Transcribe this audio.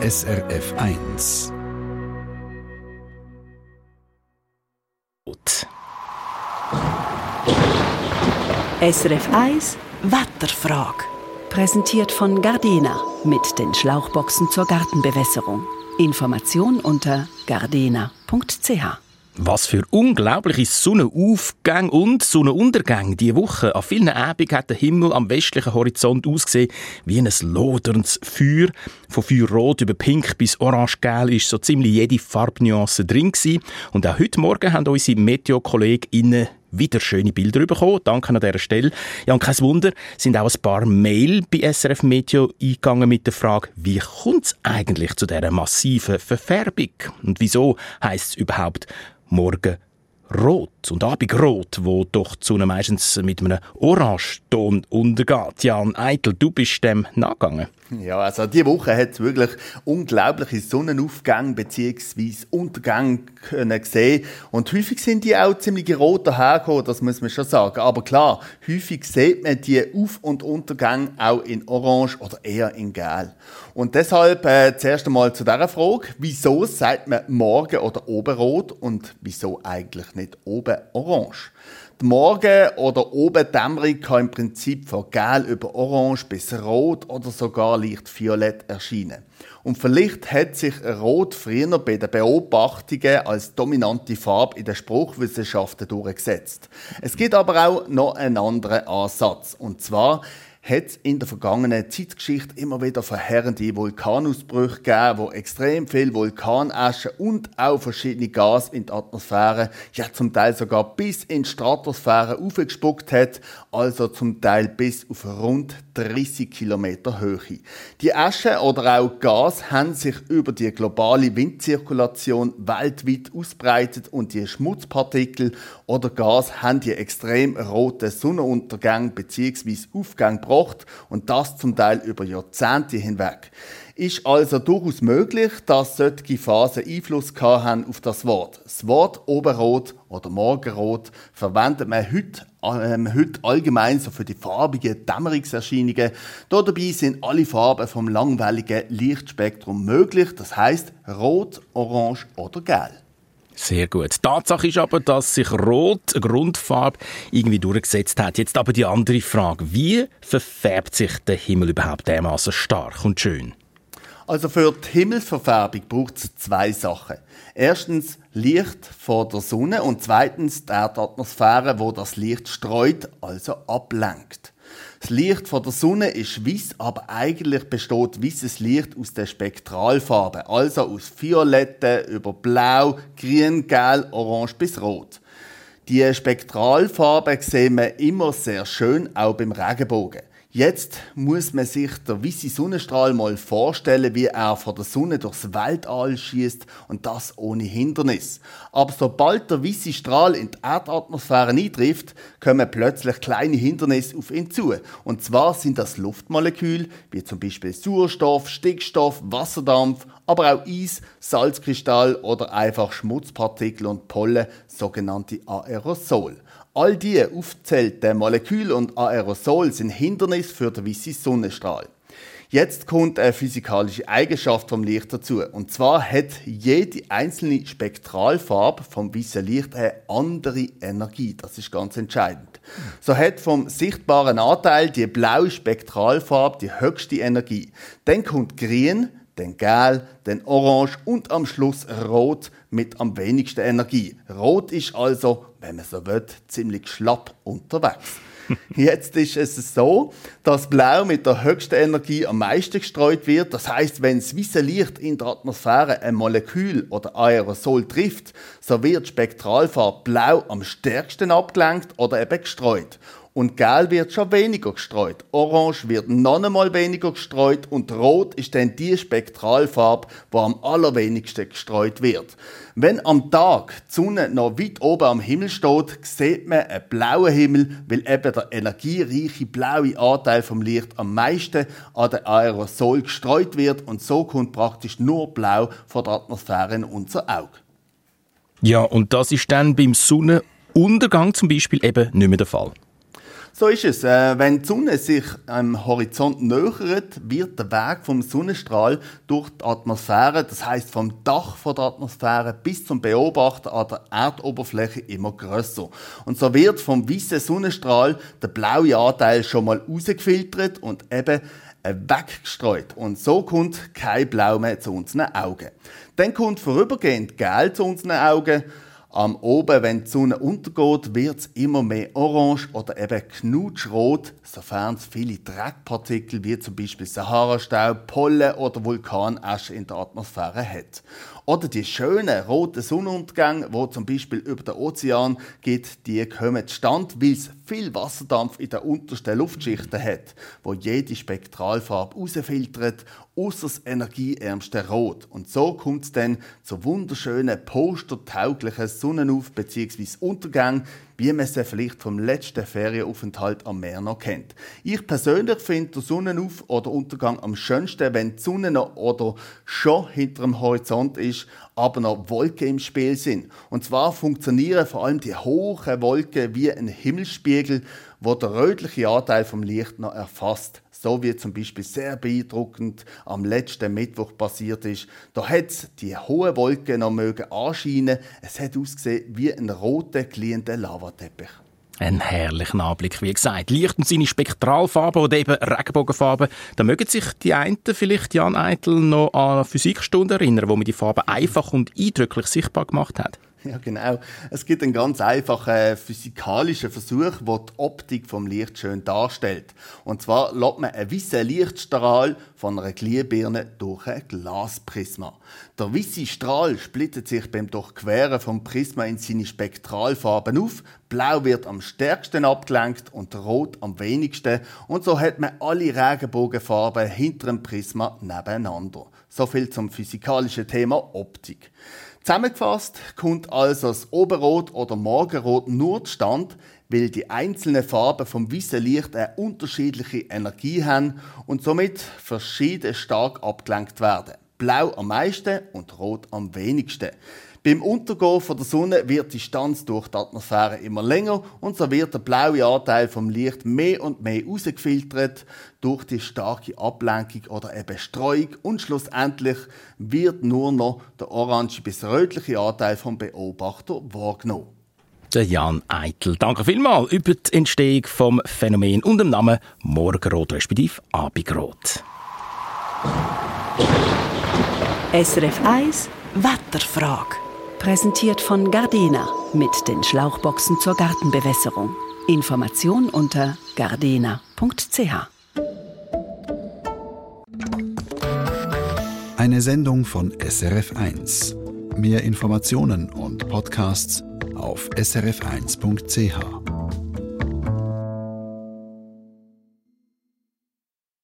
SRF 1. SRF 1 Wetterfrage. Präsentiert von Gardena mit den Schlauchboxen zur Gartenbewässerung. Information unter gardena.ch. Was für unglaubliche Sonnenaufgänge und Sonnenuntergänge. Diese Woche an vielen Abenden hat der Himmel am westlichen Horizont ausgesehen wie ein loderndes Feuer. Von Feuerrot über Pink bis Orange-Gel ist so ziemlich jede Farbnuance drin gewesen. Und auch heute Morgen haben unsere Meteo-KollegInnen wieder schöne Bilder bekommen. Danke an dieser Stelle. Ja, und kein Wunder, sind auch ein paar Mail bei SRF Meteo eingegangen mit der Frage, wie kommt es eigentlich zu dieser massiven Verfärbung? Und wieso heißt es überhaupt Morgen Rot und Abigrot, wo doch zu Sonne meistens mit einem Orangeton untergeht. Jan Eitel, du bist dem nachgegangen. Ja, also diese Woche hat es wirklich unglaubliche Sonnenaufgänge bzw. Untergänge können sehen und häufig sind die auch ziemlich rot dahergekommen, das muss man schon sagen. Aber klar, häufig sieht man die Auf- und Untergänge auch in Orange oder eher in Gel. Und deshalb äh, zuerst einmal zu dieser Frage, wieso sagt man morgen oder oben rot und wieso eigentlich nicht oben orange? Die Morgen- oder Obendämmerung kann im Prinzip von Gel über Orange bis Rot oder sogar leicht Violett erscheinen. Und vielleicht hat sich Rot früher bei den Beobachtungen als dominante Farbe in den Spruchwissenschaften durchgesetzt. Es gibt aber auch noch einen anderen Ansatz. Und zwar hat es in der vergangenen Zeitgeschichte immer wieder verheerende Vulkanausbrüche gegeben, wo extrem viel Vulkanasche und auch verschiedene Gas in die Atmosphäre, ja zum Teil sogar bis in die Stratosphäre aufgespuckt hat, also zum Teil bis auf rund 30 Kilometer Höhe. Die Asche oder auch Gas haben sich über die globale Windzirkulation weltweit ausbreitet und die Schmutzpartikel oder Gas haben die extrem roten Sonnenuntergänge bzw. Aufgänge gebracht und das zum Teil über Jahrzehnte hinweg. Ist also durchaus möglich, dass solche Phasen Einfluss haben auf das Wort. Das Wort Oberrot oder Morgenrot verwendet man heute, ähm, heute allgemein so für die farbigen Dämmerungserscheinungen. Dabei sind alle Farben vom langwelligen Lichtspektrum möglich, das heißt Rot, Orange oder Gelb. Sehr gut. Tatsache ist aber, dass sich Rot, Grundfarbe, irgendwie durchgesetzt hat. Jetzt aber die andere Frage. Wie verfärbt sich der Himmel überhaupt dermaßen stark und schön? Also für die Himmelsverfärbung braucht es zwei Sachen. Erstens Licht vor der Sonne und zweitens die Erdatmosphäre, wo das Licht streut, also ablenkt. Das Licht von der Sonne ist weiß, aber eigentlich besteht weißes Licht aus der Spektralfarbe, also aus Violette über Blau, Grün, Gelb, Orange bis Rot. Die Spektralfarbe sehen wir immer sehr schön, auch beim Regenbogen. Jetzt muss man sich der weiße Sonnenstrahl mal vorstellen, wie er von der Sonne durchs Weltall schießt und das ohne Hindernis. Aber sobald der weiße Strahl in die Erdatmosphäre eintrifft, kommen plötzlich kleine Hindernisse auf ihn zu. Und zwar sind das Luftmoleküle, wie zum Beispiel Sauerstoff, Stickstoff, Wasserdampf, aber auch Eis, Salzkristall oder einfach Schmutzpartikel und Pollen, sogenannte Aerosol. All die aufzählten Moleküle und Aerosol sind Hindernis für den weißen Sonnenstrahl. Jetzt kommt eine physikalische Eigenschaft vom Licht dazu. Und zwar hat jede einzelne Spektralfarbe vom weißen Licht eine andere Energie. Das ist ganz entscheidend. So hat vom sichtbaren Anteil die blaue Spektralfarbe die höchste Energie. Dann kommt Grün, dann Gel, dann Orange und am Schluss Rot mit am wenigsten Energie. Rot ist also, wenn man so will, ziemlich schlapp unterwegs. Jetzt ist es so, dass Blau mit der höchsten Energie am meisten gestreut wird. Das heißt, wenn das weiße Licht in der Atmosphäre ein Molekül oder Aerosol trifft, so wird Spektralfarbe Blau am stärksten abgelenkt oder eben gestreut. Und Gel wird schon weniger gestreut. Orange wird noch einmal weniger gestreut und Rot ist dann die Spektralfarbe, die am allerwenigsten gestreut wird. Wenn am Tag die Sonne noch weit oben am Himmel steht, sieht man einen blauen Himmel, weil eben der energiereiche blaue Anteil vom Licht am meisten an den Aerosol gestreut wird und so kommt praktisch nur Blau von der Atmosphäre in unser Auge. Ja, und das ist dann beim Sonnenuntergang zum Beispiel eben nicht mehr der Fall. So ist es. Äh, wenn die Sonne sich am Horizont nähert, wird der Weg vom Sonnenstrahl durch die Atmosphäre, das heißt vom Dach von der Atmosphäre bis zum Beobachter an der Erdoberfläche immer größer. Und so wird vom weißen Sonnenstrahl der blaue Anteil schon mal rausgefiltert und eben äh, weggestreut. Und so kommt kein Blau mehr zu unseren Augen. Dann kommt vorübergehend Gel zu unseren Augen am Oben, wenn die Sonne untergeht, wird es immer mehr orange oder eben knutschrot, sofern es viele Dreckpartikel wie zum Beispiel Sahara-Staub, Pollen oder Vulkanasche in der Atmosphäre hat. Oder die schönen roten Sonnenuntergänge, wo zum Beispiel über den Ozean geht, die kommen zustande, weil es viel Wasserdampf in der untersten Luftschichten hat, wo jede Spektralfarbe rausfiltert, außer das energieärmste Rot. Und so kommt es dann zu wunderschönen, postertauglichen Sonnenauf- bzw. Untergang, wie man sie vielleicht vom letzten Ferienaufenthalt am Meer noch kennt. Ich persönlich finde den Sonnenauf- oder Untergang am schönsten, wenn die Sonne noch oder schon hinter dem Horizont ist, aber noch Wolken im Spiel sind. Und zwar funktionieren vor allem die hohen Wolken wie ein Himmelsspiegel, wo der rötliche Anteil vom Licht noch erfasst. So wie zum Beispiel sehr beeindruckend am letzten Mittwoch passiert ist. Da hat die hohen Wolken noch mögen anscheinen. Es hat ausgesehen wie ein roter, glühender Lavateppich. Ein herrlicher Anblick, wie gesagt. Licht und seine Spektralfarben oder eben Regenbogenfarben. Da mögen sich die einen vielleicht, Jan Eitel, noch an Physikstunden erinnern, wo man die Farben einfach und eindrücklich sichtbar gemacht hat. Ja, genau. Es gibt einen ganz einfachen physikalischen Versuch, der die Optik vom Licht schön darstellt. Und zwar lässt man einen weißen Lichtstrahl von einer Glühbirne durch ein Glasprisma. Der weiße Strahl splittet sich beim Durchqueren vom Prisma in seine Spektralfarben auf. Blau wird am stärksten abgelenkt und Rot am wenigsten. Und so hat man alle Regenbogenfarben hinter dem Prisma nebeneinander. So viel zum physikalischen Thema Optik. Zusammengefasst kommt also das Oberrot oder Morgenrot nur zustande, weil die einzelnen Farben vom weißen Licht eine unterschiedliche Energie haben und somit verschieden stark abgelenkt werden. Blau am meisten und Rot am wenigsten. Beim Untergehen von der Sonne wird die Distanz durch die Atmosphäre immer länger und so wird der blaue Anteil vom Licht mehr und mehr rausgefiltert durch die starke Ablenkung oder eben Streuung und schlussendlich wird nur noch der orange bis rötliche Anteil vom Beobachter wahrgenommen. Der Jan Eitel. Danke vielmals über die Entstehung vom Phänomen und dem Namen Morgenrot respektive Abendrot. SRF 1 Wetterfrage. Präsentiert von Gardena mit den Schlauchboxen zur Gartenbewässerung. Information unter gardena.ch. Eine Sendung von SRF1. Mehr Informationen und Podcasts auf srf1.ch.